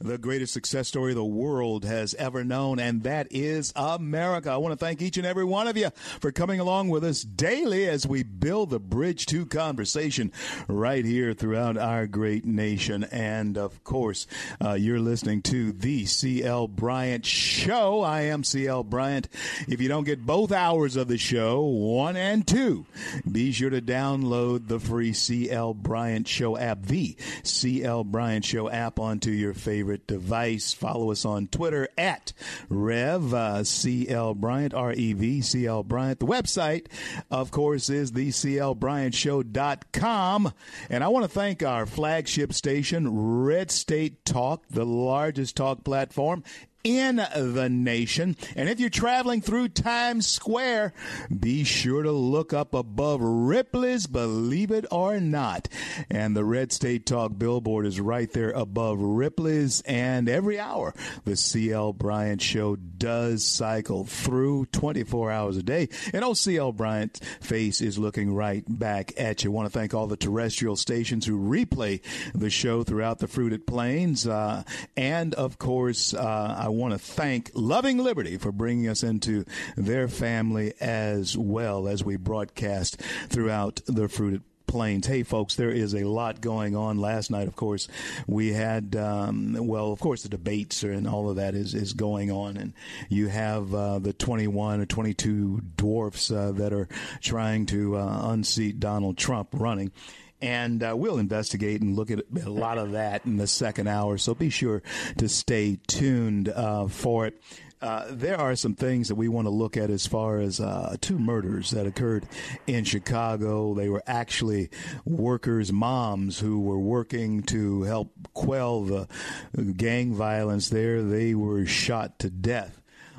The greatest success story the world has ever known, and that is America. I want to thank each and every one of you for coming along with us daily as we build the bridge to conversation right here throughout our great nation. And of course, uh, you're listening to the CL Bryant Show. I am CL Bryant. If you don't get both hours of the show, one and two, be sure to download the free CL Bryant Show app, the CL Bryant Show app, onto your favorite device. Follow us on Twitter at Rev uh, CL Bryant, R E V C L Bryant. The website, of course, is the CLBryantShow.com. And I want to thank our flagship station, Red State Talk, the largest talk platform in the nation. And if you're traveling through Times Square, be sure to look up above Ripley's Believe It or Not. And the Red State Talk billboard is right there above Ripley's. And every hour, the CL Bryant Show does cycle through 24 hours a day. And old CL Bryant's face is looking right back at you. I want to thank all the terrestrial stations who replay the show throughout the fruited plains. Uh, and of course, uh, I want to thank Loving Liberty for bringing us into their family as well as we broadcast throughout the fruited plains. Hey, folks, there is a lot going on. Last night, of course, we had, um, well, of course, the debates and all of that is, is going on. And you have uh, the 21 or 22 dwarfs uh, that are trying to uh, unseat Donald Trump running and uh, we'll investigate and look at a lot of that in the second hour. So be sure to stay tuned uh, for it. Uh, there are some things that we want to look at as far as uh, two murders that occurred in Chicago. They were actually workers' moms who were working to help quell the gang violence there. They were shot to death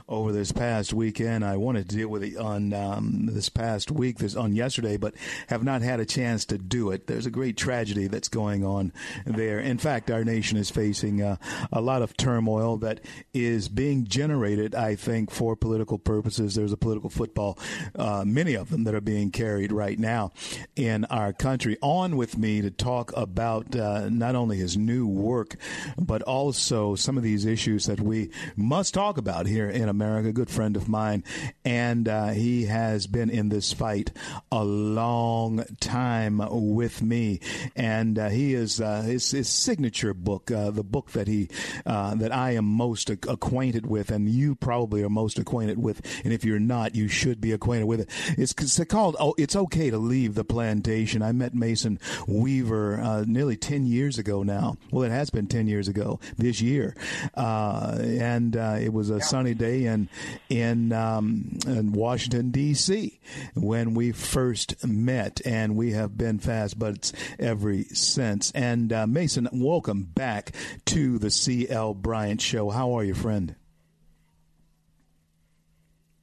over this past weekend. I wanted to deal with it on um, this past week, this on yesterday, but have not had a chance to do it. There's a great tragedy that's going on there. In fact, our nation is facing uh, a lot of turmoil that is being generated, I think, for political purposes. There's a political football, uh, many of them that are being carried right now in our country. On with me to talk about uh, not only his new work, but also some of these issues that we must talk about here in America. America, a good friend of mine, and uh, he has been in this fight a long time with me. And uh, he is uh, his, his, signature book, uh, the book that he uh, that I am most acquainted with, and you probably are most acquainted with. And if you're not, you should be acquainted with it. It's, it's called "Oh, It's Okay to Leave the Plantation." I met Mason Weaver uh, nearly ten years ago now. Well, it has been ten years ago this year, and it was a yeah. sunny day in in, um, in Washington D.C. when we first met, and we have been fast buds ever since. And uh, Mason, welcome back to the C.L. Bryant Show. How are you, friend?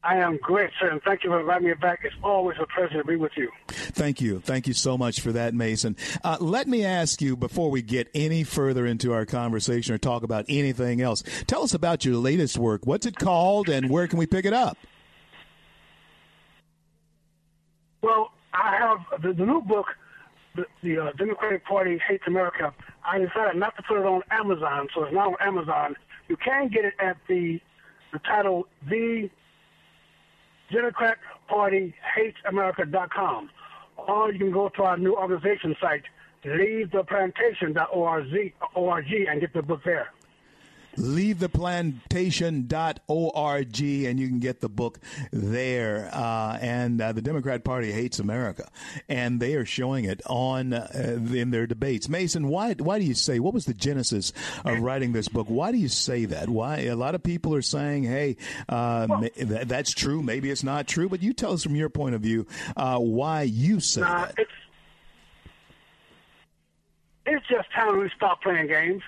I am great, sir, and thank you for inviting me back. It's always a pleasure to be with you. Thank you. Thank you so much for that, Mason. Uh, let me ask you before we get any further into our conversation or talk about anything else, tell us about your latest work. What's it called, and where can we pick it up? Well, I have the, the new book, the, the uh, Democratic Party Hates America. I decided not to put it on Amazon, so it's not on Amazon. You can get it at the the title The Democrat Party hates America.com. Or you can go to our new organization site, leavetheplantation.org and get the book there. leavetheplantation.org, and you can get the book there. Uh, and uh, the Democrat Party hates America, and they are showing it on uh, in their debates. Mason, why why do you say what was the genesis of writing this book? Why do you say that? Why a lot of people are saying, "Hey, uh, well, th- that's true. Maybe it's not true." But you tell us from your point of view uh, why you say that. It's, just time we stop playing games.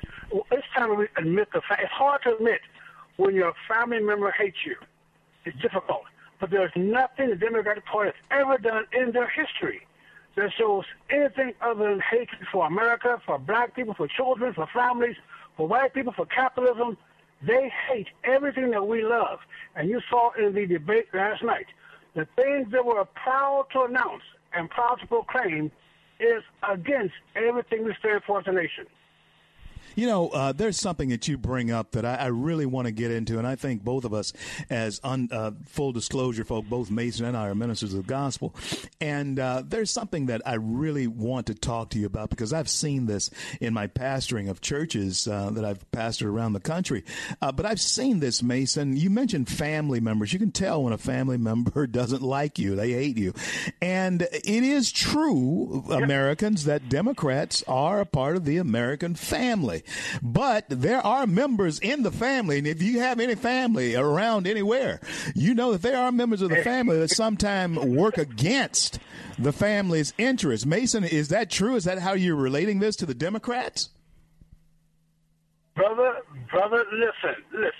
It's time we admit the fact. It's hard to admit when your family member hates you. It's difficult. But there's nothing the Democratic Party has ever done in their history that shows anything other than hatred for America, for black people, for children, for families, for white people, for capitalism. They hate everything that we love. And you saw in the debate last night the things they were proud to announce and proud to proclaim is against everything we stand for as a nation. You know, uh, there's something that you bring up that I, I, really want to get into, and I think both of us, as un, uh, full disclosure, folk, both Mason and I are ministers of the gospel, and uh, there's something that I really want to talk to you about because I've seen this in my pastoring of churches uh, that I've pastored around the country. Uh, but I've seen this, Mason. You mentioned family members. You can tell when a family member doesn't like you; they hate you, and it is true, Americans, that Democrats are a part of the American family. But there are members in the family, and if you have any family around anywhere, you know that there are members of the family that sometimes work against the family's interests. Mason, is that true? Is that how you're relating this to the Democrats? Brother, brother, listen, listen.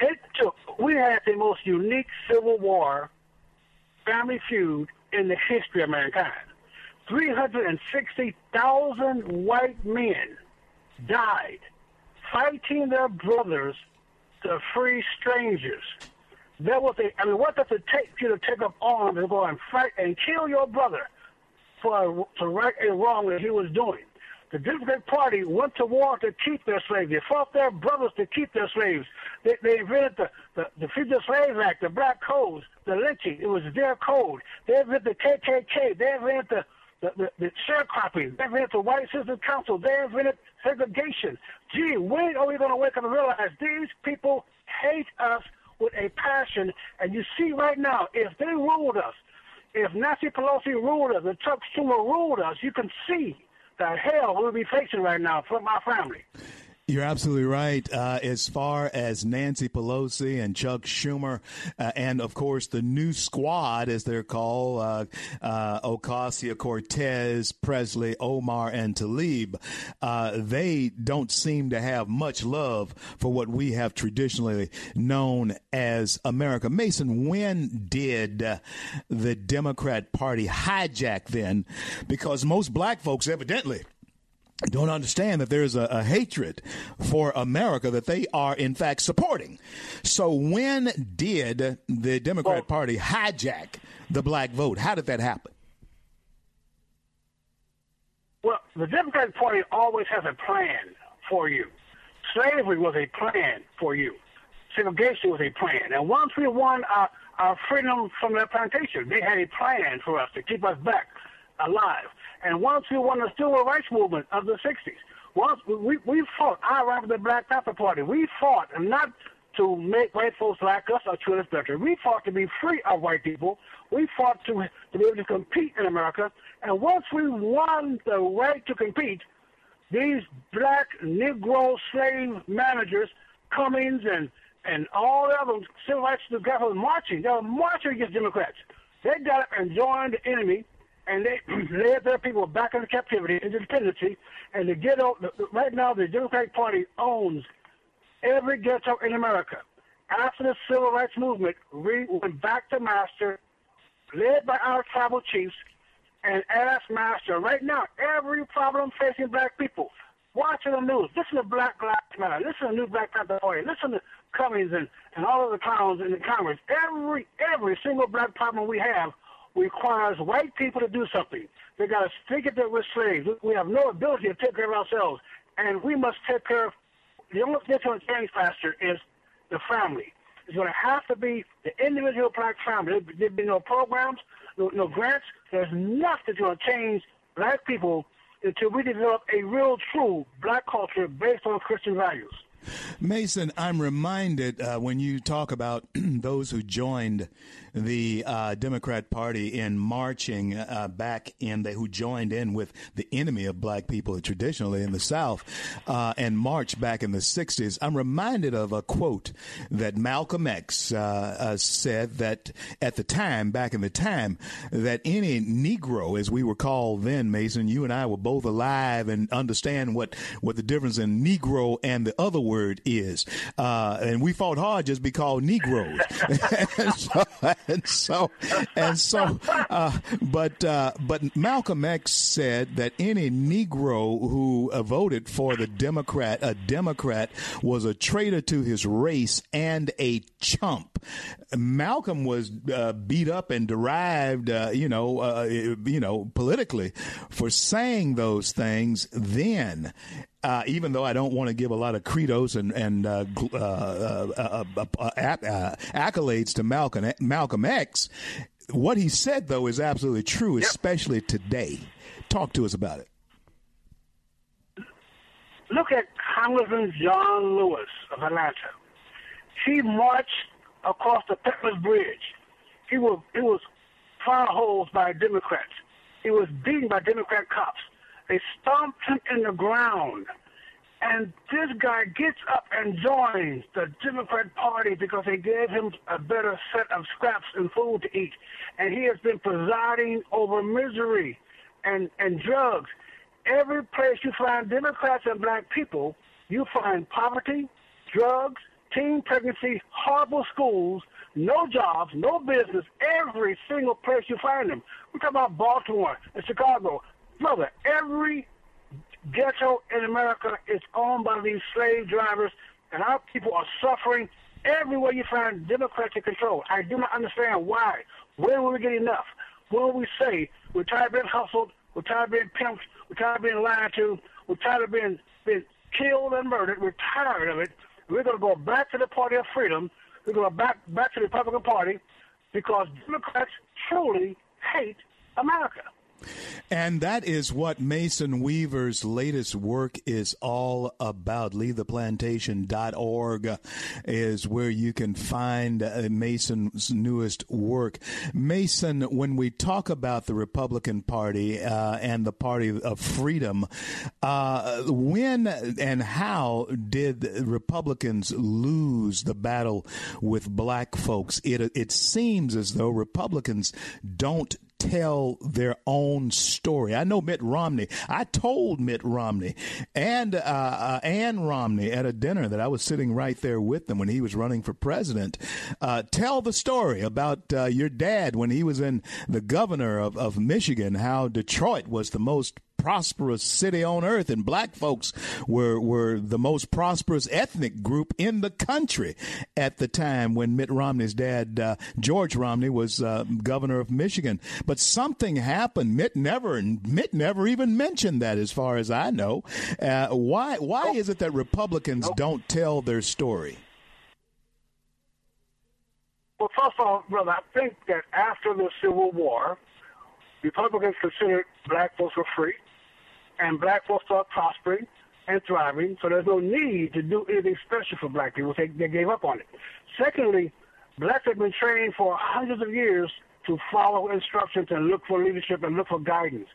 It took, we had the most unique civil war, family feud in the history of mankind. 360,000 white men died fighting their brothers to free strangers. That was a, I mean, what does it take you to take up arms and go and fight and kill your brother for to right a wrong that he was doing? The Democratic Party went to war to keep their slaves. They fought their brothers to keep their slaves. They, they invented the, the, the Fugitive Slave Act, the Black Codes, the lynching. It was their code. They invented the KKK. They invented the the, the, the sharecropping. They invented the White Citizens Council. They invented segregation. Gee, when are we going to wake up and realize these people hate us with a passion? And you see right now, if they ruled us, if Nancy Pelosi ruled us, if Chuck Schumer ruled us, you can see the hell we'll be facing right now from our family. You're absolutely right. Uh, as far as Nancy Pelosi and Chuck Schumer, uh, and of course the new squad, as they're called, uh, uh Ocasio Cortez, Pressley, Omar, and Tlaib, uh, they don't seem to have much love for what we have traditionally known as America. Mason, when did the Democrat Party hijack then? Because most black folks, evidently, don't understand that there's a, a, hatred for America that they are in fact supporting. So when did the Democrat well, Party hijack the black vote? How did that happen? Well, the Democratic Party always has a plan for you. Slavery was a plan for you. Segregation was a plan. And once we won our, our freedom from the plantation, they had a plan for us to keep us back alive. And once we won the civil rights movement of the 60s, once we, we fought, I ran for the Black Panther Party. We fought, and not to make white folks like us or treat us better. We fought to be free of white people. We fought to, to be able to compete in America. And once we won the right to compete, these black Negro slave managers, Cummings and, and all the other civil rights were marching. They were marching against Democrats. They got up and joined the enemy and they led their people back into captivity, into dependency, and the ghetto. Right now, the Democratic Party owns every ghetto in America. After the civil rights movement, we went back to master, led by our tribal chiefs, and asked master. Right now, every problem facing black people. Watching the news. Listen to Black Lives Matter. Listen to New Black Panther Party. Listen to Cummings and, and all of the clowns in the Congress. Every every single black problem we have requires white people to do something. They got to think that we're slaves. We have no ability to take care of ourselves, and we must take care of. The only thing that's going to change faster is the family. It's going to have to be the individual black family. There'll be no programs, no, no grants. There's nothing going to change black people until we develop a real, true black culture based on Christian values. Mason, I'm reminded uh, when you talk about those who joined the uh, Democrat Party in marching uh, back in, the, who joined in with the enemy of black people traditionally in the South uh, and marched back in the 60s. I'm reminded of a quote that Malcolm X uh, uh, said that at the time, back in the time, that any Negro, as we were called then, Mason, you and I were both alive and understand what, what the difference in Negro and the other word is. Uh, and we fought hard just be called Negroes. and so, and so, and so uh, but uh, but Malcolm X said that any Negro who uh, voted for the Democrat, a Democrat, was a traitor to his race and a chump. Malcolm was uh, beat up and derived, uh, you know, you know, politically for saying those things then uh, even though I don't want to give a lot of credos and, and uh, uh, uh, uh accolades to Malcolm Malcolm X, what he said though is absolutely true, yep. especially today. Talk to us about it. Look at Congressman John Lewis of Atlanta. He marched across the Pettus Bridge. He was he was fire hosed by Democrats. He was beaten by Democrat cops. They stomped him in the ground. And this guy gets up and joins the Democrat Party because they gave him a better set of scraps and food to eat. And he has been presiding over misery and, and drugs. Every place you find Democrats and black people, you find poverty, drugs, teen pregnancy, horrible schools, no jobs, no business, every single place you find them. We talk about Baltimore and Chicago, Brother, every ghetto in America is owned by these slave drivers, and our people are suffering everywhere you find Democratic control. I do not understand why. Where will we get enough? When will we say we're tired of being hustled, we're tired of being pimped, we're tired of being lied to, we're tired of being, being killed and murdered, we're tired of it. We're going to go back to the party of freedom. We're going to back, back to the Republican Party because Democrats truly hate America. And that is what Mason Weaver's latest work is all about. LeaveThePlantation.org is where you can find uh, Mason's newest work. Mason, when we talk about the Republican Party uh, and the Party of Freedom, uh, when and how did Republicans lose the battle with black folks? It, it seems as though Republicans don't tell their own story. I know Mitt Romney. I told Mitt Romney and uh, uh, Ann Romney at a dinner that I was sitting right there with them when he was running for president. Uh, tell the story about uh, your dad when he was in the governor of, of Michigan, how Detroit was the most prosperous city on earth, and black folks were were the most prosperous ethnic group in the country at the time when Mitt Romney's dad, uh, George Romney, was uh, governor of Michigan. But something happened. Mitt never Mitt never even mentioned that, as far as I know. Uh, why why is it that Republicans don't tell their story? Well, first of all, brother, I think that after the Civil War, Republicans considered black folks were free and black folks start prospering and thriving, so there's no need to do anything special for black people. They, they gave up on it. Secondly, blacks have been trained for hundreds of years to follow instructions and look for leadership and look for guidance.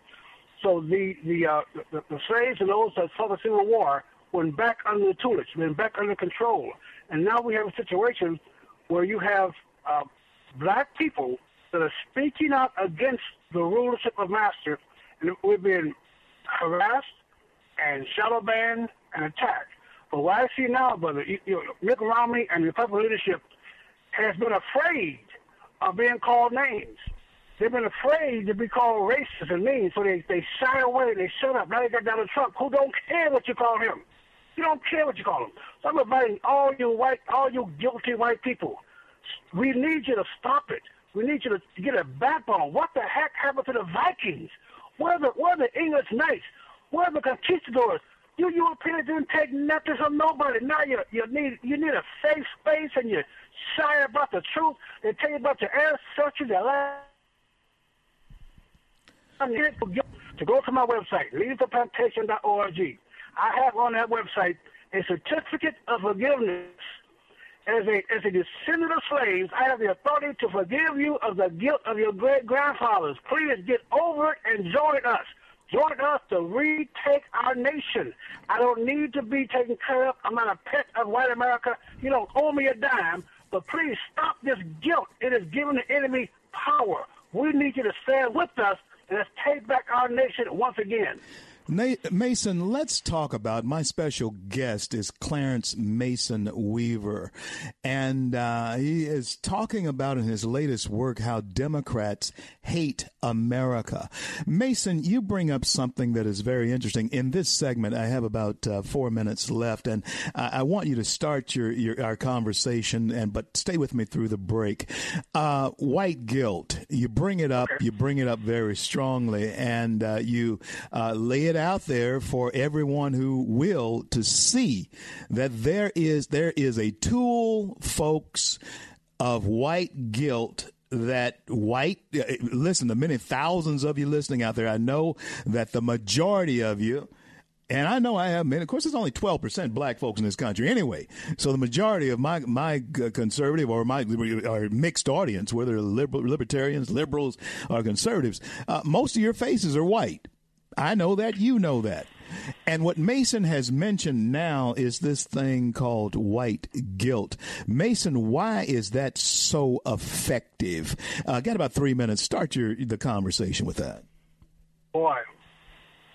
So the the uh, the, the slaves and those that fought the Civil War went back under the tutelage, went back under control, and now we have a situation where you have uh, black people that are speaking out against the rulership of master, and we've been harassed and shadow banned and attacked. But what I see now, brother, you, you Mitt Romney and the Republican leadership has been afraid of being called names. They've been afraid to be called racist and mean, so they, they shy away, they shut up. Now they got Donald Trump, who don't care what you call him. You don't care what you call him. So I'm inviting all you white, all you guilty white people. We need you to stop it. We need you to get a backbone. What the heck happened to the Vikings? Where the where the English knights? Where the conquistadors? You Europeans didn't take nothing from nobody. Now you you need you need a safe space and you're shy about the truth. They tell you about your ancestors, your land. To go to my website, leavetheplantation.org. I have on that website a certificate of forgiveness. As a, as a descendant of slaves, I have the authority to forgive you of the guilt of your great grandfathers. Please get over it and join us. Join us to retake our nation. I don't need to be taken care of. I'm not a pet of white America. You don't owe me a dime. But please stop this guilt. It is giving the enemy power. We need you to stand with us and let's take back our nation once again. Mason, let's talk about my special guest is Clarence Mason Weaver, and uh, he is talking about in his latest work how Democrats hate America. Mason, you bring up something that is very interesting. In this segment, I have about uh, four minutes left, and I, I want you to start your, your, our conversation, and but stay with me through the break. Uh, white guilt, you bring it up, you bring it up very strongly, and uh, you uh, lay it out there for everyone who will to see that there is there is a tool, folks, of white guilt that white uh, listen the many thousands of you listening out there i know that the majority of you and I know I have many. Of course, there's only 12% black folks in this country anyway. So the majority of my my conservative or my or mixed audience, whether liberal, libertarians, liberals, or conservatives, uh, most of your faces are white. I know that. You know that. And what Mason has mentioned now is this thing called white guilt. Mason, why is that so effective? Uh, got about three minutes. Start your the conversation with that. Boy,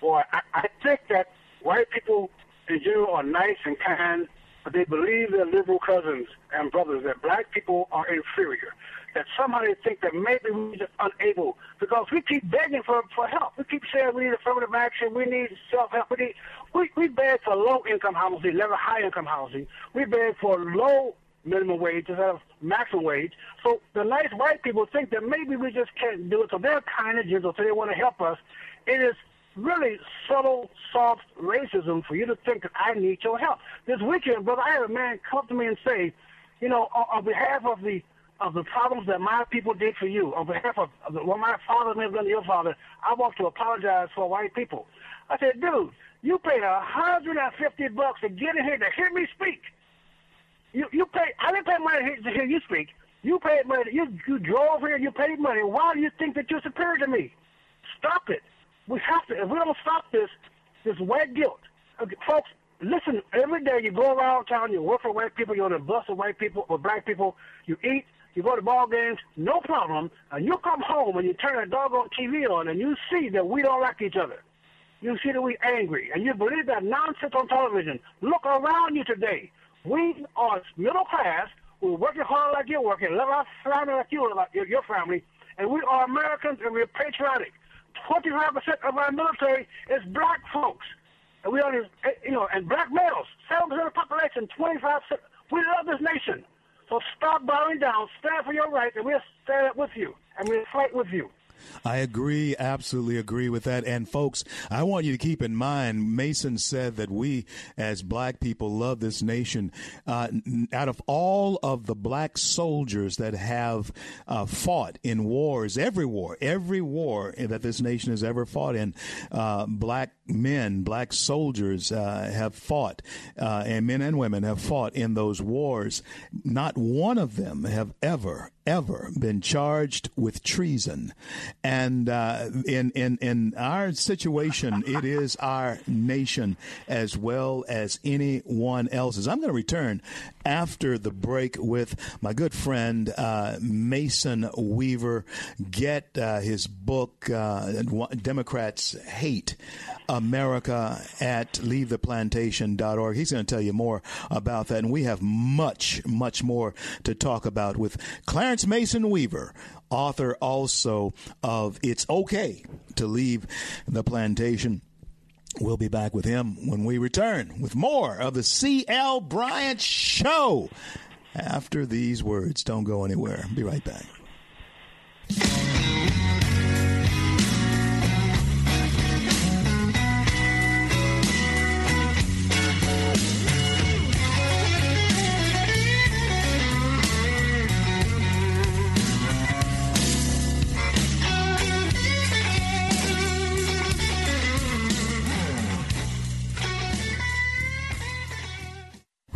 boy, I, I think that white people in general are nice and kind, but they believe their liberal cousins and brothers that black people are inferior that somehow they think that maybe we're just unable because we keep begging for for help. We keep saying we need affirmative action, we need self help, we need we, we beg for low income housing, never high income housing. We beg for low minimum wage instead of maximum wage. So the nice white people think that maybe we just can't do it. So they're kind of gentle, so they want to help us. It is really subtle, soft racism for you to think that I need your help. This weekend, brother, I had a man come to me and say, you know, on, on behalf of the of the problems that my people did for you, on behalf of, of the, what my father may have done to your father, I want to apologize for white people. I said, dude, you paid a hundred and fifty bucks to get in here to hear me speak. You you paid. I didn't pay money to hear you speak. You paid money. You you drove here. You paid money. Why do you think that you're superior to me? Stop it. We have to. If we don't stop this, this white guilt, okay, folks. Listen, every day you go around town, you work for white people, you're on the bus with white people or black people, you eat, you go to ball games, no problem, and you come home and you turn that doggone TV on and you see that we don't like each other. You see that we're angry, and you believe that nonsense on television. Look around you today. We are middle class. We're working hard like you're working, love our family like you love your family, and we are Americans and we're patriotic. 25% of our military is black folks. And we are, eh, you know, and black males, 7% of the population, 25%. We love this nation. So stop bowing down, stand for your rights, and we'll stand up with you, and we'll fight with you. I agree, absolutely agree with that. And folks, I want you to keep in mind, Mason said that we as black people love this nation. Uh, out of all of the black soldiers that have uh, fought in wars, every war, every war that this nation has ever fought in, uh, black men, black soldiers uh, have fought, uh, and men and women have fought in those wars. Not one of them have ever, ever been charged with treason. And uh, in, in, in our situation, it is our nation as well as anyone else's. I'm going to return after the break with my good friend uh, Mason Weaver. Get uh, his book, uh, Democrats Hate America at leavetheplantation.org. He's going to tell you more about that. And we have much, much more to talk about with Clarence Mason Weaver, author also of It's Okay to Leave the Plantation. We'll be back with him when we return with more of the C.L. Bryant Show after these words. Don't go anywhere. Be right back.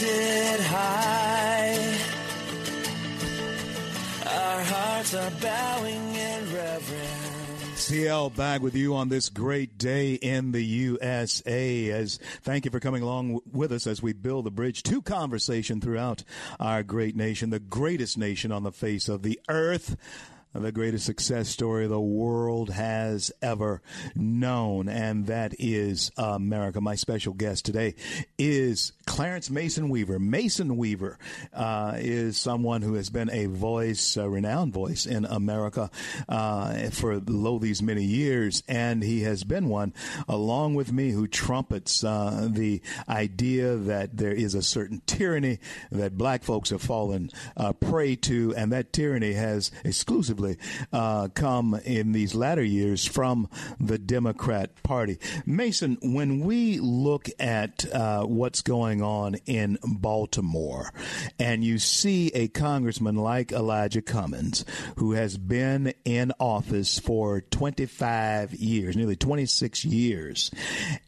Lifted high. Our hearts are bowing in reverence. CL back with you on this great day in the USA. As thank you for coming along with us as we build the bridge to conversation throughout our great nation, the greatest nation on the face of the earth the greatest success story the world has ever known, and that is America. My special guest today is Clarence Mason Weaver. Mason Weaver uh, is someone who has been a voice, a renowned voice in America uh, for lo these many years, and he has been one, along with me, who trumpets uh, the idea that there is a certain tyranny that black folks have fallen uh, prey to, and that tyranny has uh, come in these latter years from the Democrat Party. Mason, when we look at uh, what's going on in Baltimore, and you see a congressman like Elijah Cummings, who has been in office for 25 years, nearly 26 years,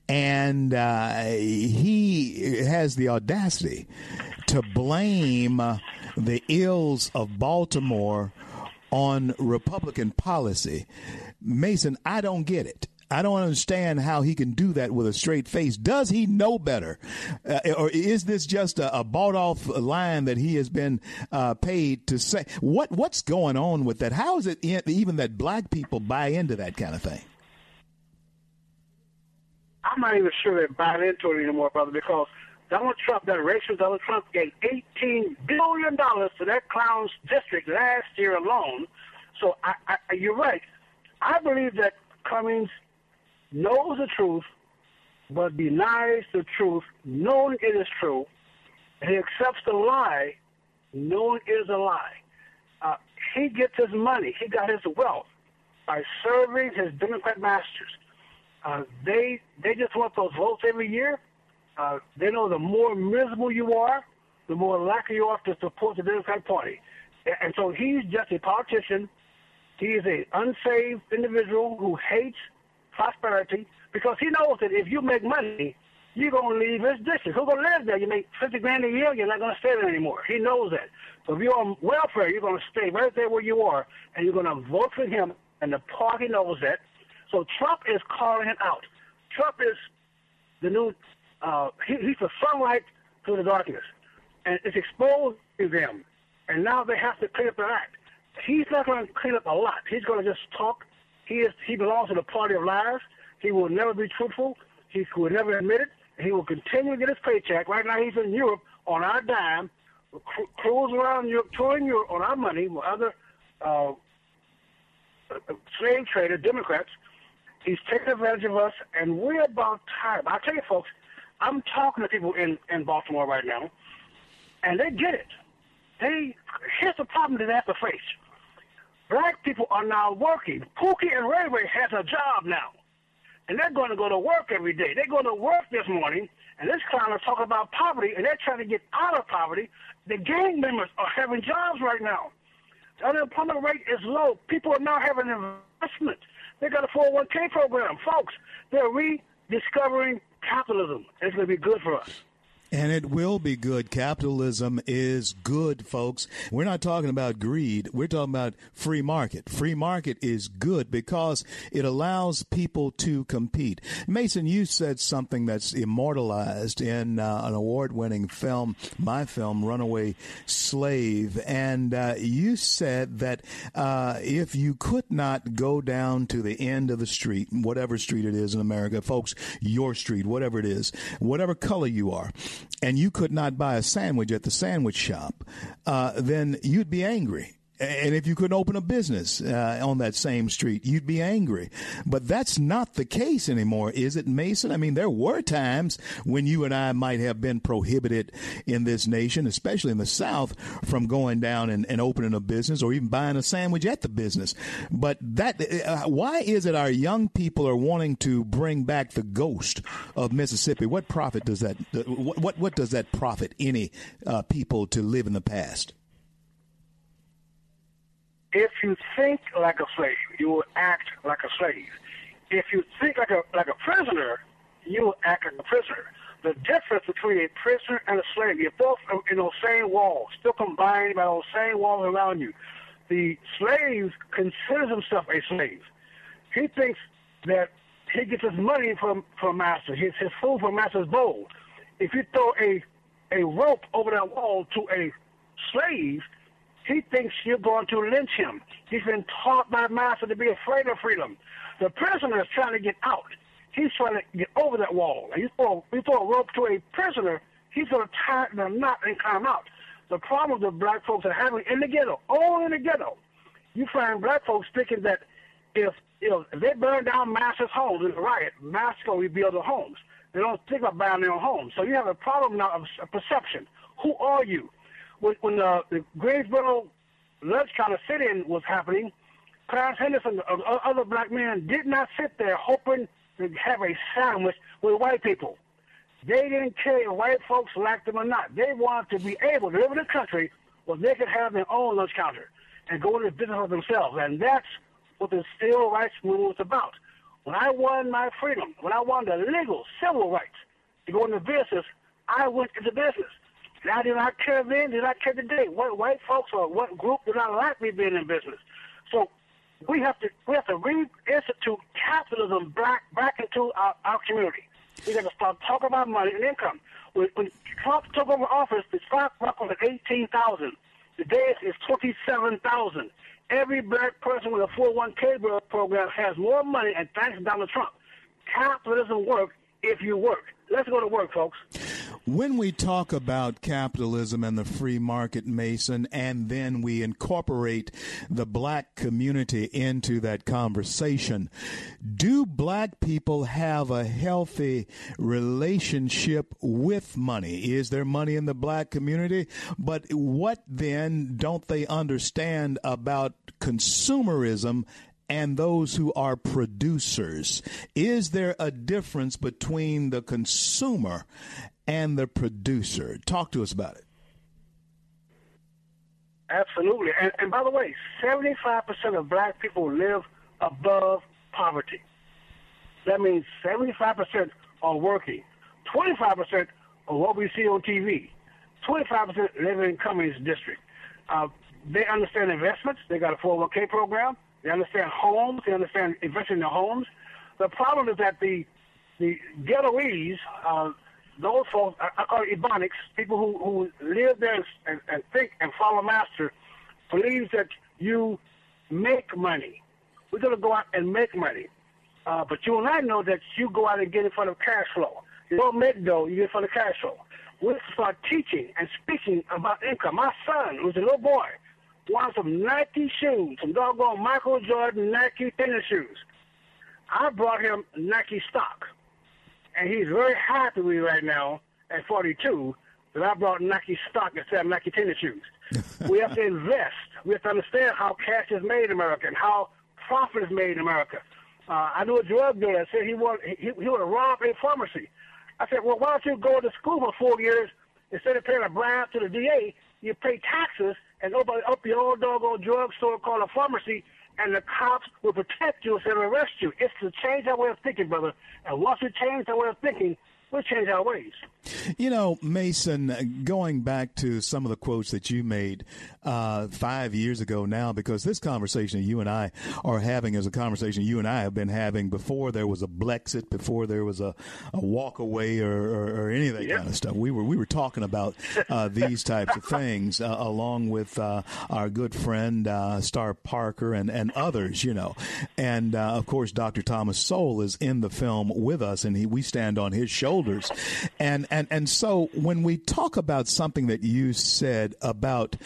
and uh, he has the audacity to blame the ills of Baltimore on Republican policy. Mason, I don't get it. I don't understand how he can do that with a straight face. Does he know better? Uh, or is this just a, a, bought off line that he has been uh, paid to say? What What's going on with that? How is it even that black people buy into that kind of thing? I'm not even sure they buy into it anymore, brother, because Donald Trump, that racist Donald Trump, gave $18 billion to that clown's district last year alone. So I, I, you're right. I believe that Cummings knows the truth, but denies the truth, knowing it is true. He accepts the lie, knowing it is a lie. Uh, he gets his money, he got his wealth by serving his Democrat masters. Uh, they they just want those votes every year uh, they know the more miserable you are, the more likely you are to support the Democratic Party. And so he's just a politician. He is an unsaved individual who hates prosperity because he knows that if you make money, you're going to leave his district. Who's going to live there? You make 50 grand a year, you're not going to stay there anymore. He knows that. So if you're on welfare, you're going to stay right there where you are, and you're going to vote for him, and the party knows that. So Trump is calling him out. Trump is the new uh, he, he's the sunlight to the darkness, and it's exposed to them. And now they have to clean up their act. He's not going to clean up a lot. He's going to just talk. He is. He belongs to the party of liars. He will never be truthful. He will never admit it. He will continue to get his paycheck. Right now, he's in Europe on our dime, cru- cruising around Europe, touring Europe on our money with other uh, slave trader Democrats. He's taking advantage of us, and we're about tired. I tell you, folks, I'm talking to people in, in Baltimore right now, and they get it. They here's the problem that they have to face. Black people are now working. Pookie and Ray Ray has a job now. And they're going to go to work every day. They're going to work this morning, and this clown is talking about poverty, and they're trying to get out of poverty. The gang members are having jobs right now. The unemployment rate is low. People are now having investment. They got a 401k program. Folks, they're rediscovering capitalism. It's going to be good for us. And it will be good. Capitalism is good, folks. We're not talking about greed. We're talking about free market. Free market is good because it allows people to compete. Mason, you said something that's immortalized in uh, an award winning film, my film, Runaway Slave. And uh, you said that uh, if you could not go down to the end of the street, whatever street it is in America, folks, your street, whatever it is, whatever color you are, and you could not buy a sandwich at the sandwich shop, uh, then you'd be angry. And if you couldn't open a business uh, on that same street, you'd be angry. But that's not the case anymore, is it, Mason? I mean, there were times when you and I might have been prohibited in this nation, especially in the South, from going down and, and opening a business or even buying a sandwich at the business. But that, uh, why is it our young people are wanting to bring back the ghost of Mississippi? What profit does that? What what, what does that profit any uh, people to live in the past? If you think like a slave, you will act like a slave. If you think like a like a prisoner, you will act like a prisoner. The difference between a prisoner and a slave, you're both in those same walls, still combined by those same walls around you. The slave considers himself a slave. He thinks that he gets his money from from master, his his food from master's bowl. If you throw a a rope over that wall to a slave, he thinks you're going to lynch him. He's been taught by master to be afraid of freedom. The prisoner is trying to get out. He's trying to get over that wall. You throw, you throw a rope to a prisoner, he's going to tie the knot and climb out. The problem that black folks are having in the ghetto, all in the ghetto, you find black folks thinking that if, if they burn down master's homes in a riot, master will rebuild the homes. They don't think about buying their own homes. So you have a problem now of perception. Who are you? When, when the, the Greensboro lunch counter sit-in was happening, Clarence Henderson other black men did not sit there hoping to have a sandwich with white people. They didn't care if white folks liked them or not. They wanted to be able to live in a country where they could have their own lunch counter and go into business for themselves. And that's what the civil rights movement was about. When I won my freedom, when I won the legal civil rights to go into business, I went into business. I did not care then, did not care today. What white folks or what group did not like me being in business. So we have to we have to reinstitute capitalism back back into our, our community. We got to start talking about money and income. When, when Trump took over office, the stock market was eighteen thousand. Today it's twenty seven thousand. Every black person with a 401k program has more money, and thanks to Donald Trump. Capitalism works if you work. Let's go to work, folks. When we talk about capitalism and the free market, Mason, and then we incorporate the black community into that conversation, do black people have a healthy relationship with money? Is there money in the black community? But what then don't they understand about consumerism and those who are producers. Is there a difference between the consumer and the producer? Talk to us about it. Absolutely. And, and by the way, 75% of black people live above poverty. That means 75% are working. 25% are what we see on TV. 25% live in Cummings District. Uh, they understand investments. They got a 401k program. They understand homes. They understand investing in their homes. The problem is that the the ghettoese, uh, those folks, I, I call it ebonics, people who, who live there and, and think and follow master, believes that you make money. We're going to go out and make money. Uh, but you and I know that you go out and get in front of cash flow. You don't make dough, you get in front of cash flow. We start teaching and speaking about income. My son, who's a little boy, wants some Nike shoes, some doggone Michael Jordan Nike tennis shoes. I brought him Nike stock, and he's very happy with me right now at 42 that I brought Nike stock instead of Nike tennis shoes. we have to invest. We have to understand how cash is made in America and how profit is made in America. Uh, I knew a drug dealer that said he would he, he would rob a pharmacy. I said, well, why don't you go to school for four years instead of paying a bribe to the DA? You pay taxes and open up your old doggone drugstore called a pharmacy, and the cops will protect you instead of arrest you. It's to change our way of thinking, brother. And once we change our way of thinking, we'll change our ways. You know, Mason, going back to some of the quotes that you made uh, five years ago now, because this conversation you and I are having is a conversation you and I have been having before there was a Blexit, before there was a, a walk away or, or, or any of that yep. kind of stuff. We were we were talking about uh, these types of things uh, along with uh, our good friend uh, Star Parker and, and others, you know. And uh, of course, Dr. Thomas Sowell is in the film with us, and he, we stand on his shoulders shoulders. And, and, and so when we talk about something that you said about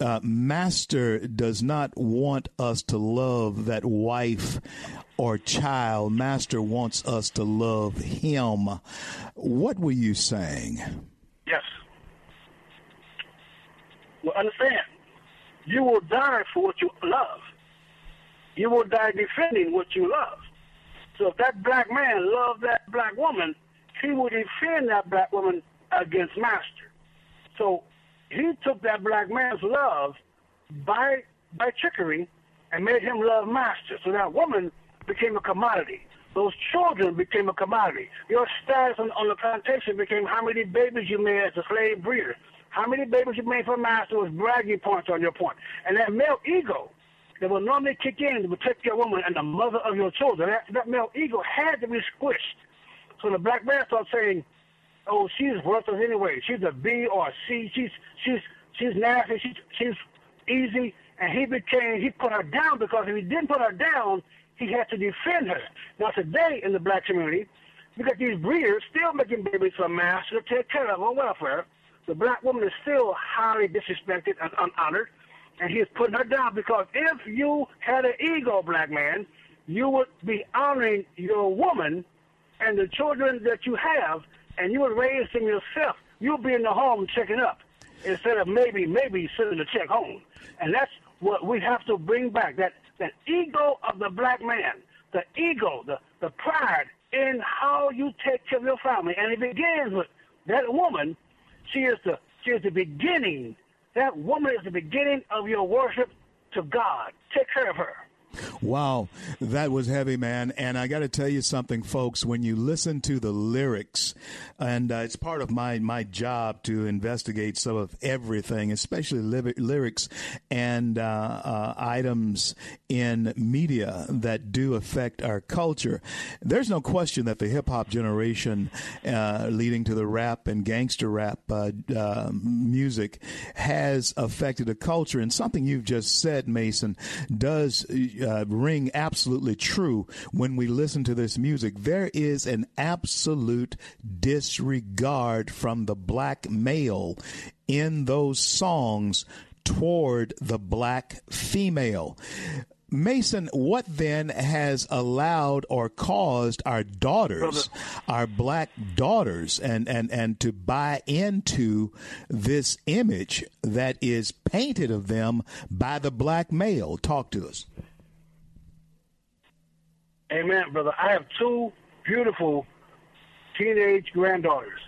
uh, Master does not want us to love that wife or child, Master wants us to love him. What were you saying? Yes. Well, understand, you will die for what you love. You will die defending what you love. So if that black man loved that black woman, he would defend that black woman against master. So he took that black man's love by by trickery and made him love master. So that woman became a commodity. Those children became a commodity. Your status on, on the plantation became how many babies you made as a slave breeder. How many babies you made for master was bragging points on your point. And that male ego that will normally kick in to protect your woman and the mother of your children, that, that male ego had to be squished. So the black man started saying, oh, she's worthless anyway. She's a B or a C. She's, she's, she's nasty. She's, she's easy. And he became, he put her down because if he didn't put her down, he had to defend her. Now today in the black community, got these breeders still making babies for master to take care of on welfare. The black woman is still highly disrespected and unhonored, and he is putting her down because if you had an ego, black man, you would be honoring your woman and the children that you have, and you would raise them yourself. You'll be in the home checking up instead of maybe, maybe sending the check home. And that's what we have to bring back, that, that ego of the black man, the ego, the, the pride in how you take care of your family. And it begins with that woman she is the she is the beginning. That woman is the beginning of your worship to God. Take care of her. Wow, that was heavy, man. And I got to tell you something, folks. When you listen to the lyrics, and uh, it's part of my my job to investigate some of everything, especially li- lyrics and uh, uh, items in media that do affect our culture. There's no question that the hip hop generation, uh, leading to the rap and gangster rap uh, uh, music, has affected the culture. And something you've just said, Mason, does uh, ring absolutely true when we listen to this music. There is an absolute disregard from the black male in those songs toward the black female. Mason, what then has allowed or caused our daughters, our black daughters, and, and, and to buy into this image that is painted of them by the black male? Talk to us. Amen, brother. I have two beautiful teenage granddaughters.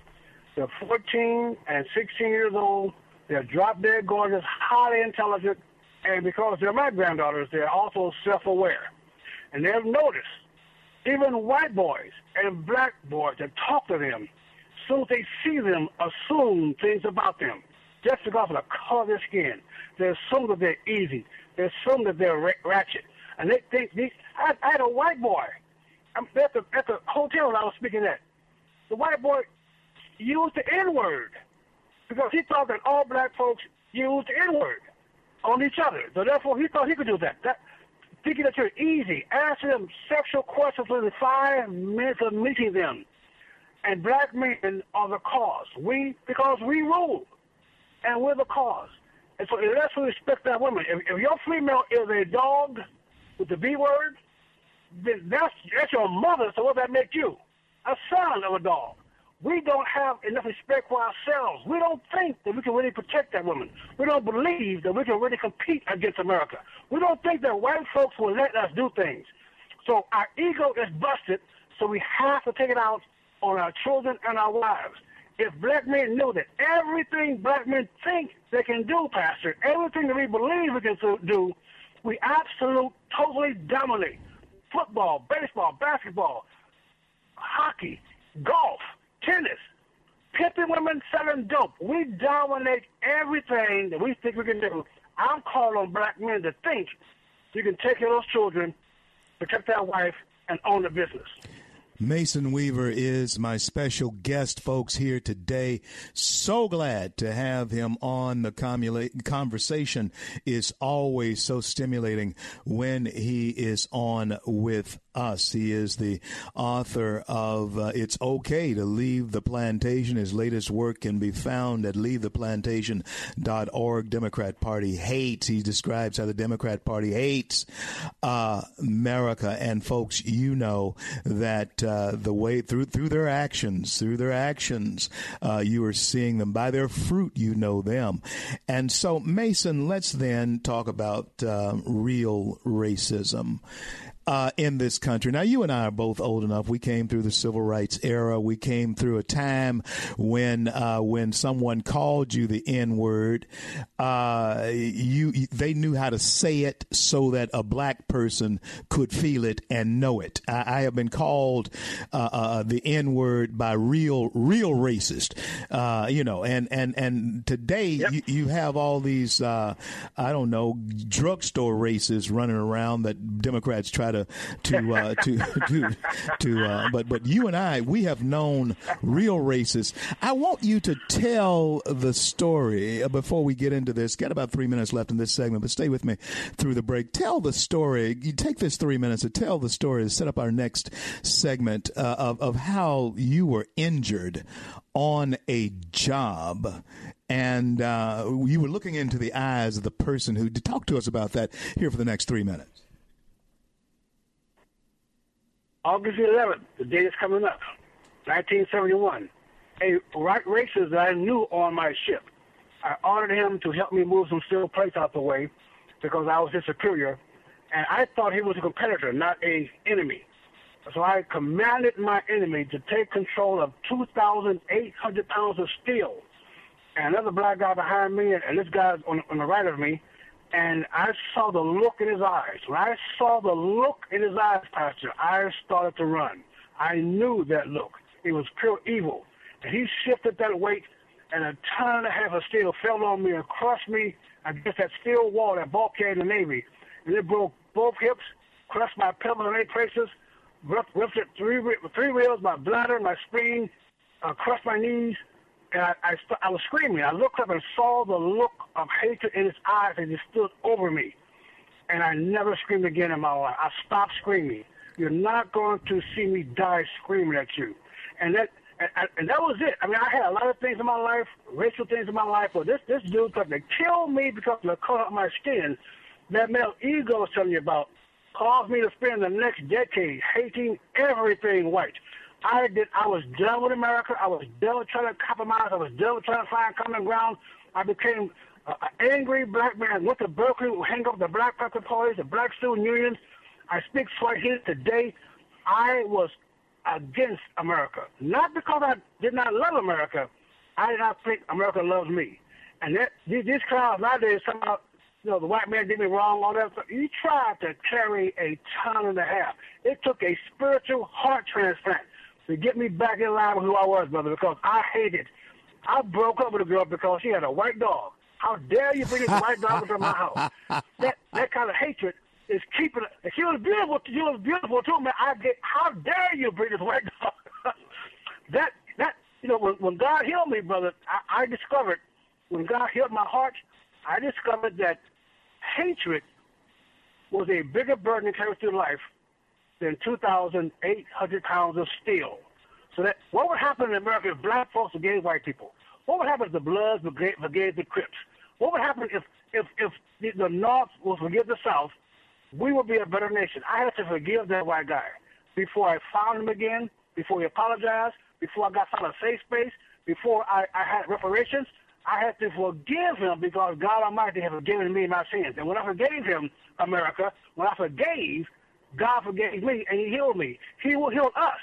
They're 14 and 16 years old. They're drop dead gorgeous, highly intelligent, and because they're my granddaughters, they're also self-aware. And they've noticed, even white boys and black boys that talk to them, soon they see them, assume things about them, just because of the color of their skin. They assume that they're easy. They assume that they're ratchet. And they think these. I, I had a white boy. I'm at the at the hotel I was speaking at. The white boy used the N word because he thought that all black folks used the N word on each other. So therefore, he thought he could do that. That thinking that you're easy, asking them sexual questions within five minutes of meeting them. And black men are the cause. We because we rule, and we're the cause. And so unless we respect that woman, if, if your female is a dog with the B word, then that's that's your mother. So what does that make you? A son of a dog. We don't have enough respect for ourselves. We don't think that we can really protect that woman. We don't believe that we can really compete against America. We don't think that white folks will let us do things. So our ego is busted, so we have to take it out on our children and our wives. If black men knew that everything black men think they can do, Pastor, everything that we believe we can do, we absolute totally dominate football, baseball, basketball, hockey, golf, tennis, pimping women, selling dope. We dominate everything that we think we can do. I'm calling on black men to think you can take care of those children, protect our wife, and own the business. Mason Weaver is my special guest, folks, here today. So glad to have him on. The conversation is always so stimulating when he is on with Us. He is the author of uh, It's Okay to Leave the Plantation. His latest work can be found at leavetheplantation.org. Democrat Party hates. He describes how the Democrat Party hates uh, America. And folks, you know that uh, the way through through their actions, through their actions, uh, you are seeing them by their fruit. You know them. And so, Mason, let's then talk about uh, real racism uh, in this country. Now, you and I are both old enough. We came through the civil rights era. We came through a time when uh, when someone called you the N word, uh, you they knew how to say it so that a black person could feel it and know it. I, I have been called uh, uh, the N word by real real racist, uh, you know, and and and today yep. you, you, have all these I don't know drugstore racists running around that Democrats try to to uh, to to to. Uh, but but you and I, we have known real racists. I want you to tell the story uh, before we get into this. Got about three minutes left in this segment, but stay with me through the break. Tell the story. You take this three minutes to tell the story to set up our next segment uh, of of how you were injured on a job and uh, you were looking into the eyes of the person who talk to us about that here for the next three minutes. August 11th, the date is coming up, 1971. A racist that I knew on my ship. I ordered him to help me move some steel plates out the way because I was his superior, and I thought he was a competitor, not a enemy. So I commanded my enemy to take control of 2,800 pounds of steel. And another black guy behind me, and this guy on, on the right of me, and I saw the look in his eyes. When I saw the look in his eyes, Pastor, I started to run. I knew that look. It was pure evil. And he shifted that weight, and a ton and a half of steel fell on me and crushed me against that steel wall that bulkhead in the Navy. And it broke both hips, crushed my pelvis in eight places, ruptured three, three ribs, my bladder, my spleen, uh, crushed my knees, and I, I, I was screaming. I looked up and saw the look of hatred in his eyes as he stood over me. And I never screamed again in my life. I stopped screaming. You're not going to see me die screaming at you. And that and, and that was it. I mean, I had a lot of things in my life, racial things in my life, but this this dude tried to kill me because of the color of my skin. That male ego was telling you about caused me to spend the next decade hating everything white. I did. I was done with America. I was done with trying to compromise. I was done with trying to find common ground. I became an angry black man. Went to Berkeley, hang up the Black Panther parties, the Black Student Unions. I speak Swahili today. I was against America, not because I did not love America. I did not think America loves me. And that these, these crowds nowadays somehow, uh, you know, the white man did me wrong, all that stuff. You tried to carry a ton and a half. It took a spiritual heart transplant to get me back in line with who I was, brother, because I hated. I broke up with a girl because she had a white dog. How dare you bring this white dog into my house? That that kind of hatred is keeping. She was beautiful. She was beautiful too, man. I get. How dare you bring this white dog? that that you know when when God healed me, brother, I, I discovered when God healed my heart, I discovered that hatred was a bigger burden to carry through life than 2,800 pounds of steel. So that what would happen in America if black folks forgave white people? What would happen if the Bloods forgave, the Crips? What would happen if if if the, North will forgive the South? We would be a better nation. I had to forgive that white guy before I found him again, before he apologized, before I got out of safe space, before I, I had reparations. I had to forgive him because God Almighty had forgiven me my sins. And when I forgave him, America, when I forgave, God forgave me and He healed me. He will heal us.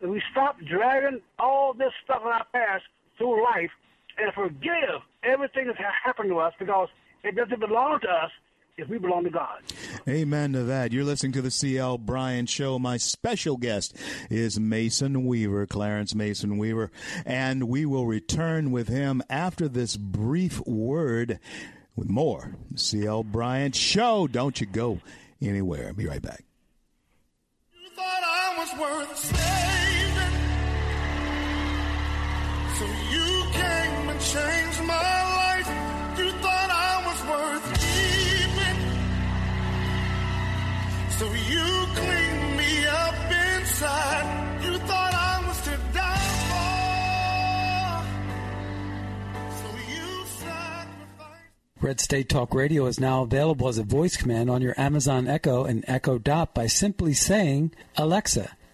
If we stop dragging all this stuff in our past through life and forgive everything that's happened to us because it doesn't belong to us if we belong to God. Amen to that. You're listening to the CL Bryant Show. My special guest is Mason Weaver, Clarence Mason Weaver, and we will return with him after this brief word with more CL Bryant Show. Don't you go anywhere. Be right back worth saving. So you came and changed my life. You thought I was worth keeping. So you cleaned me me up inside. You thought I was to die for. So you sacrificed. Red State Talk Radio is now available as a voice command on your Amazon Echo and Echo Dot by simply saying, Alexa,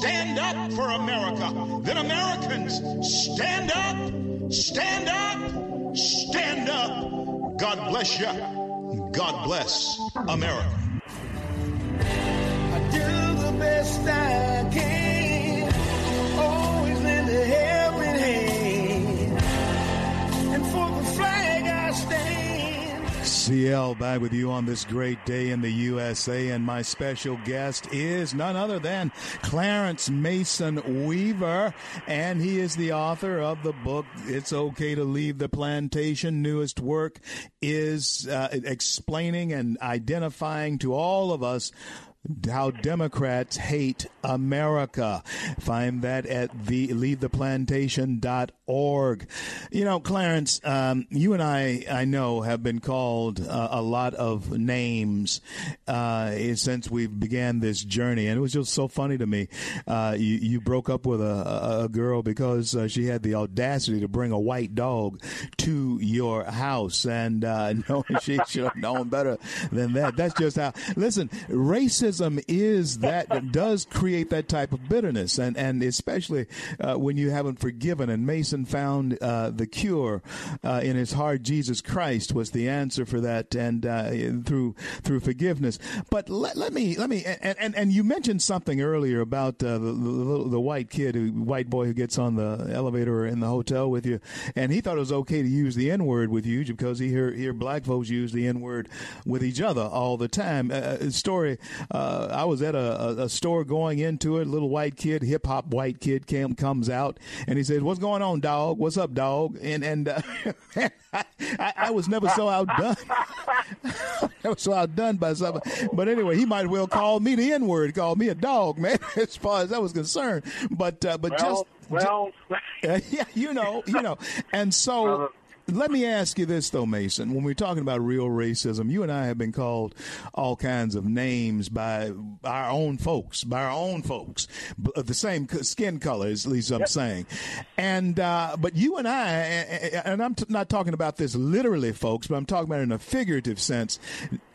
Stand up for America. Then Americans, stand up, stand up, stand up. God bless you. God bless America. I do the best I can. CL back with you on this great day in the USA, and my special guest is none other than Clarence Mason Weaver, and he is the author of the book "It's Okay to Leave the Plantation." Newest work is uh, explaining and identifying to all of us how Democrats hate America. Find that at the leavetheplantation.org. You know, Clarence, um, you and I, I know, have been called uh, a lot of names uh, since we began this journey, and it was just so funny to me. Uh, you, you broke up with a, a girl because uh, she had the audacity to bring a white dog to your house, and uh, no, she should have known better than that. That's just how. Listen, racism is that does create that type of bitterness, and and especially uh, when you haven't forgiven. And Mason found uh, the cure uh, in his heart. Jesus Christ was the answer for that, and uh, through through forgiveness. But let, let me let me and, and and you mentioned something earlier about uh, the, the the white kid, white boy who gets on the elevator in the hotel with you, and he thought it was okay to use the N word with you because he hear hear black folks use the N word with each other all the time. Uh, story. Uh, I was at a, a, store going into it. A little white kid, hip hop white kid, came comes out and he says, "What's going on, dog? What's up, dog?" And and uh, I, I was never so outdone. I was so outdone by something. But anyway, he might well call me the N word, call me a dog, man, as far as that was concerned. But uh, but Well, just well, yeah, you know, you know, and so. Let me ask you this, though, Mason. When we're talking about real racism, you and I have been called all kinds of names by our own folks, by our own folks, of the same skin color, at least I'm saying. And uh, but you and I, and I'm t- not talking about this literally, folks, but I'm talking about it in a figurative sense.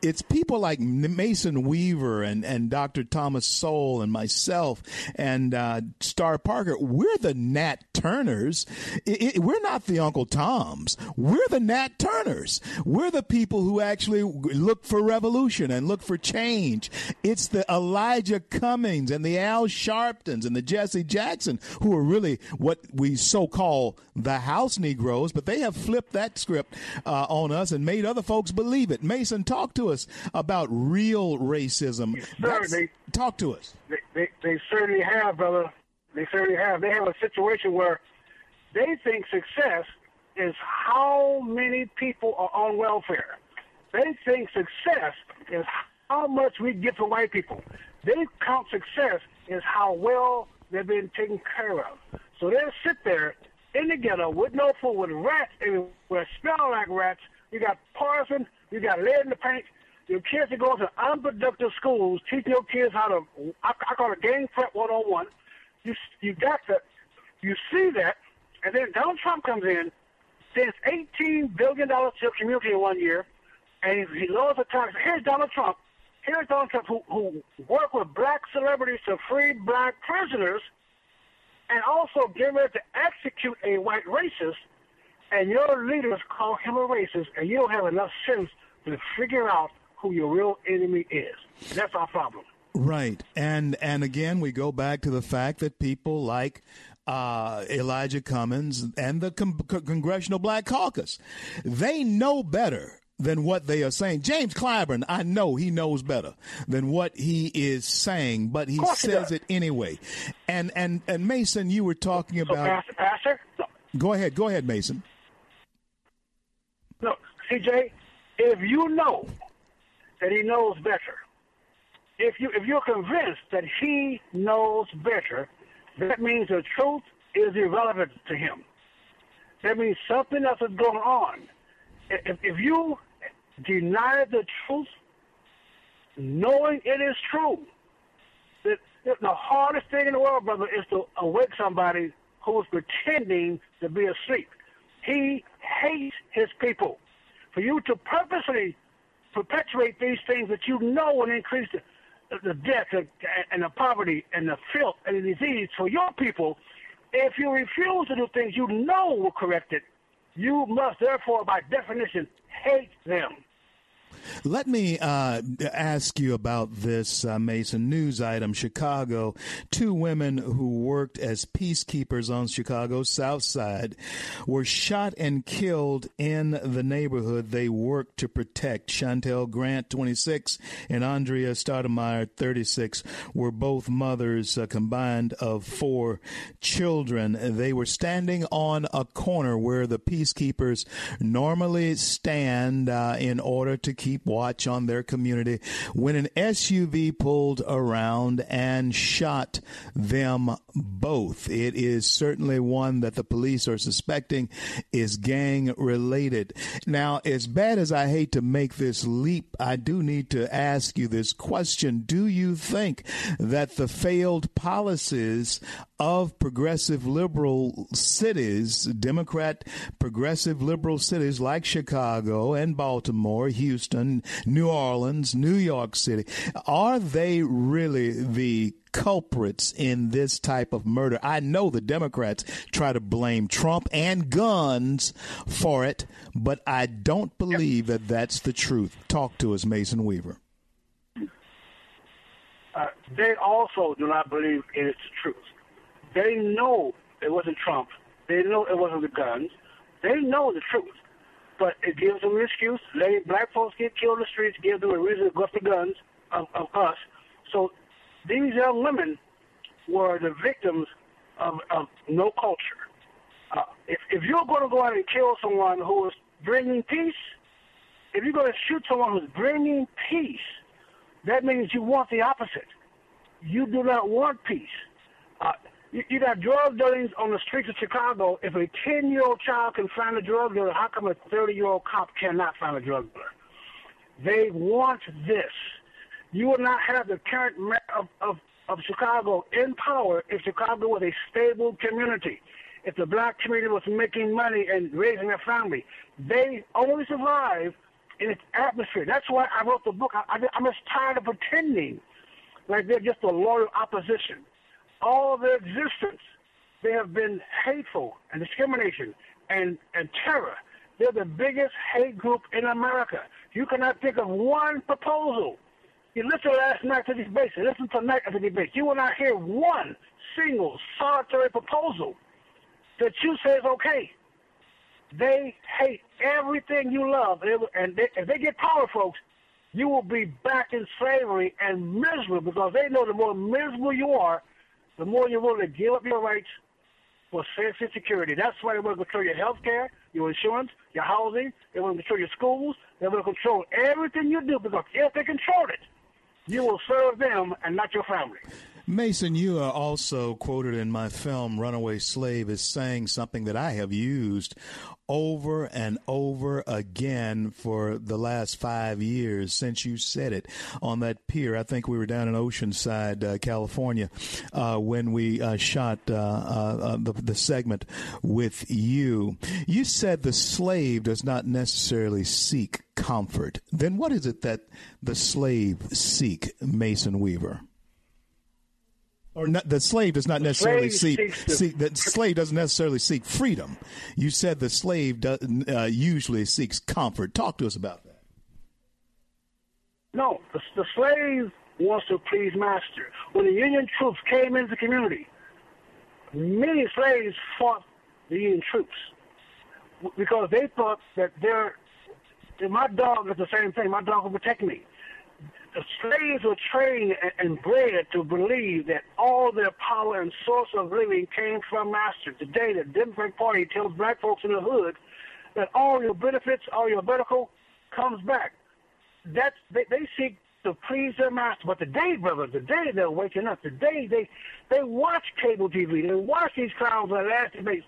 It's people like Mason Weaver and, and Dr. Thomas Sowell and myself and uh, Star Parker. We're the Nat Turners. I- I- we're not the Uncle Toms. We're the Nat Turners. We're the people who actually look for revolution and look for change. It's the Elijah Cummings and the Al Sharptons and the Jesse Jackson who are really what we so call the house Negroes, but they have flipped that script uh, on us and made other folks believe it. Mason, talk to us about real racism. They- talk to us. they, they, they certainly have, brother. They certainly have. They have a situation where they think success is how many people are on welfare. They think success is how much we get from white people. They count success as how well they've been taken care of. So they'll sit there in the ghetto with no food, with rats everywhere, smelling like rats. You got poison, you got lead in the paint. Your kids are going to unproductive schools, teaching your kids how to, I, I call it gang prep 101. You, you got to, you see that, and then Donald Trump comes in, spends $18 billion to the community in one year, and he, he lowers the tax. Here's Donald Trump. Here's Donald Trump who, who worked with black celebrities to free black prisoners and also get ready to execute a white racist, and your leaders call him a racist, and you don't have enough sense to figure out who your real enemy is. That's our problem. Right, and and again, we go back to the fact that people like uh, Elijah Cummings and the con- Congressional Black Caucus, they know better than what they are saying. James Clyburn, I know he knows better than what he is saying, but he course he says it anyway. And and and Mason, you were talking So, about. Pastor, Pastor, Go ahead, go ahead, Mason. cj, if you know that he knows better, if you if you're convinced that he knows better, that means the truth is irrelevant to him. That means something else is going on. If, if you deny the truth, knowing it is true, that the hardest thing in the world, brother, is to awake somebody who is pretending to be asleep. He hates his people. For you to purposely perpetuate these things that you know will increase the, the death and the poverty and the filth and the disease for your people, if you refuse to do things you know will correct it, you must therefore, by definition, hate them. Let me uh, ask you about this, uh, Mason. News item Chicago. Two women who worked as peacekeepers on Chicago's South Side were shot and killed in the neighborhood they worked to protect. Chantel Grant, 26, and Andrea Stoudemire, 36, were both mothers uh, combined of four children. They were standing on a corner where the peacekeepers normally stand uh, in order to keep watch on their community when an SUV pulled around and shot them both. It is certainly one that the police are suspecting is gang related. Now, as bad as I hate to make this leap, I do need to ask you this question. Do you think that the failed policies of progressive liberal cities, Democrat progressive liberal cities like Chicago and Baltimore, Houston, New Orleans, New York City, are they really the culprits in this type of murder. I know the Democrats try to blame Trump and guns for it, but I don't believe that that's the truth. Talk to us, Mason Weaver. Uh, they also do not believe it's the truth. They know it wasn't Trump. They know it wasn't the guns. They know the truth. But it gives them an excuse. Letting black folks get killed in the streets gives them a reason to go after guns of, of us. So these young women were the victims of, of no culture. Uh, if, if you're going to go out and kill someone who is bringing peace, if you're going to shoot someone who's bringing peace, that means you want the opposite. You do not want peace. Uh, you, got drug dealings on the streets of Chicago. If a 10 year old child can find a drug dealer, how come a 30 year old cop cannot find a drug dealer? They want this. You would not have the current mayor of, of, of Chicago in power if Chicago was a stable community. If the black community was making money and raising a family, they only survive in its atmosphere. That's why I wrote the book. I, I, I'm just tired of pretending like they're just a loyal opposition all their existence, they have been hateful and discrimination and, and terror. They're the biggest hate group in America. You cannot think of one proposal. You listen last night to these debates. Listen tonight to the debates. You will not hear one single solitary proposal that you say is okay. They hate everything you love, and they, if they get power, folks, you will be back in slavery and miserable because they know the more miserable you are, the more you're willing to give up your rights for safety and security. That's why they want to control your health care, your insurance, your housing. They want to control your schools. They want to control everything you do because if they control it, you will serve them and not your family. Mason, you are also quoted in my film Runaway Slave as saying something that I have used over and over again for the last five years since you said it on that pier. I think we were down in Oceanside, uh, California, uh, when we uh, shot uh, uh, uh, the, the segment with you. You said the slave does not necessarily seek comfort. Then what is it that the slave seek, Mason Weaver? Or not, the slave does not necessarily seek, seek the slave doesn't necessarily seek freedom. You said the slave does, uh, usually seeks comfort. Talk to us about that. No, the, the slave wants to please master. When the Union troops came into the community, many slaves fought the Union troops because they thought that their my dog is the same thing. My dog will protect me the slaves were trained and bred to believe that all their power and source of living came from master. Today, the Democratic Party tells black folks in the hood that all your benefits, all your medical comes back. That's they, they seek to please their master. But today, brother, today they're waking up. Today they they watch cable TV. They watch these clowns on last debates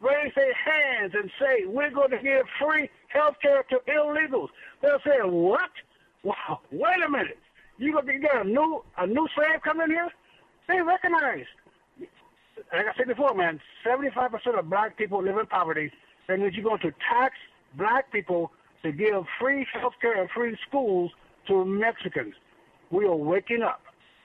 raise their hands and say, we're going to give free health care to illegals. They'll say, what? Wow, wait a minute. You gonna get a new a new slave coming here? They recognize. Like I said before, man, seventy-five percent of black people live in poverty. That means you're going to tax black people to give free health care and free schools to Mexicans. We are waking up.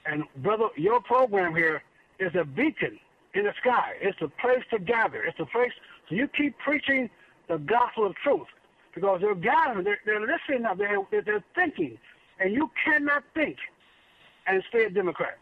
And brother, your program here is a beacon in the sky. It's a place to gather. It's a place. So you keep preaching the gospel of truth because they're gathering. They're, they're listening now. They're, they're thinking. And you cannot think and stay a Democrat.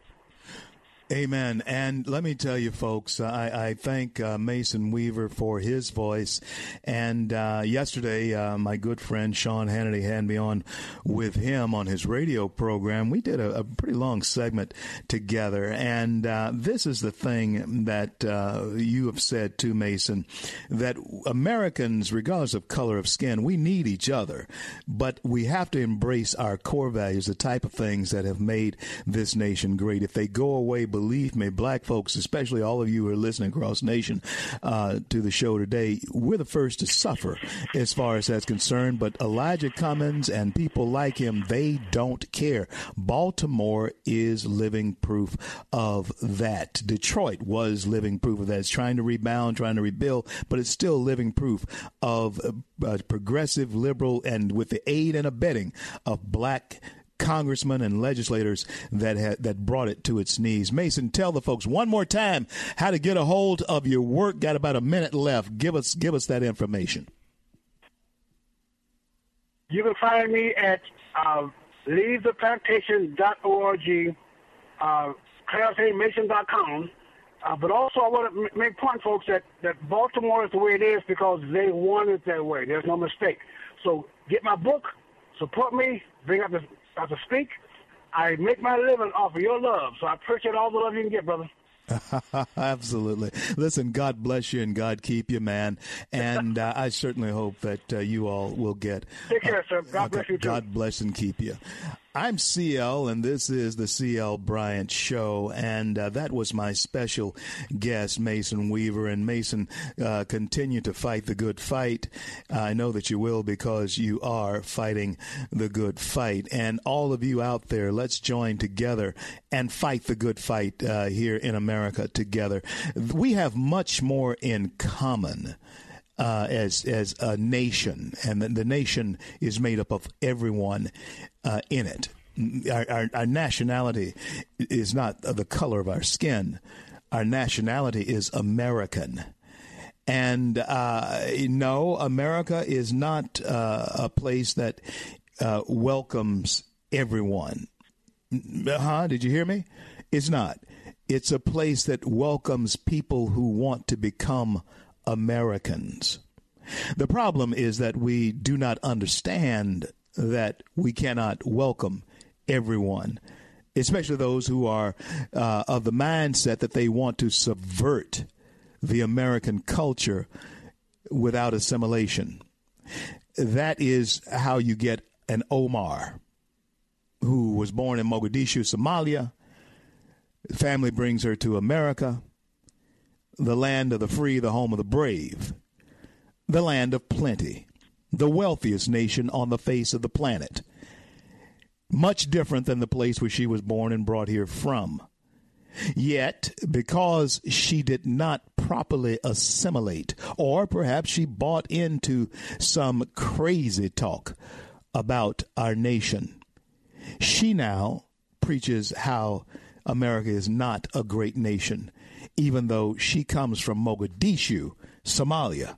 Amen. And let me tell you, folks, I, I thank uh, Mason Weaver for his voice. And uh, yesterday, uh, my good friend Sean Hannity had me on with him on his radio program. We did a, a pretty long segment together. And uh, this is the thing that uh, you have said to Mason that Americans, regardless of color of skin, we need each other. But we have to embrace our core values, the type of things that have made this nation great. If they go away, believe me, black folks, especially all of you who are listening across nation uh, to the show today, we're the first to suffer as far as that's concerned. But Elijah Cummings and people like him, they don't care. Baltimore is living proof of that. Detroit was living proof of that. It's trying to rebound, trying to rebuild, but it's still living proof of uh, progressive, liberal, and with the aid and abetting of black congressmen and legislators that had, that brought it to its knees. Mason, tell the folks one more time how to get a hold of your work. Got about a minute left. Give us give us that information. You can find me at uh, leavetheplantation.org, uh, clarencemason.com. Uh, but also, I want to make point, folks, that, that Baltimore is the way it is because they want it that way. There's no mistake. So get my book, support me, bring up the to speak. I make my living off of your love, so I appreciate all the love you can get, brother. Absolutely. Listen, God bless you and God keep you, man. And uh, I certainly hope that uh, you all will get. Take care, sir. God bless you too. God bless and keep you. I'm CL, and this is the CL Bryant Show. And uh, that was my special guest, Mason Weaver. And Mason, uh, continue to fight the good fight. I know that you will because you are fighting the good fight. And all of you out there, let's join together and fight the good fight uh, here in America together. We have much more in common. Uh, as as a nation, and the, the, nation is made up of everyone uh, in it. Our, our, our, nationality is not the color of our skin. Our nationality is American. And uh, no, America is not uh, a place that uh, welcomes everyone. Huh? Did you hear me? It's not. It's a place that welcomes people who want to become Americans. The problem is that we do not understand that we cannot welcome everyone, especially those who are uh, of the mindset that they want to subvert the American culture without assimilation. That is how you get an Omar who was born in Mogadishu, Somalia. Family brings her to America, the land of the free, the home of the brave, the land of plenty the wealthiest nation on the face of the planet. Much different than the place where she was born and brought here from. Yet, because she did not properly assimilate, or perhaps she bought into some crazy talk about our nation, she now preaches how America is not a great nation, even though she comes from Mogadishu, Somalia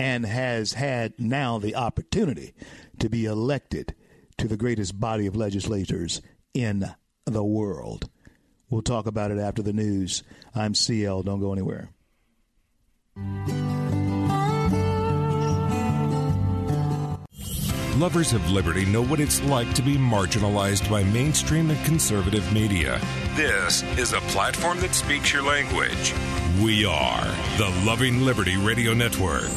and has had now the opportunity to be elected to the greatest body of legislators in the world. We'll talk about it after the news. I'm CL. Don't go anywhere. Lovers of liberty know what it's like to be marginalized by mainstream and conservative media. This is a platform that speaks your language. We are the Loving Liberty Radio Network.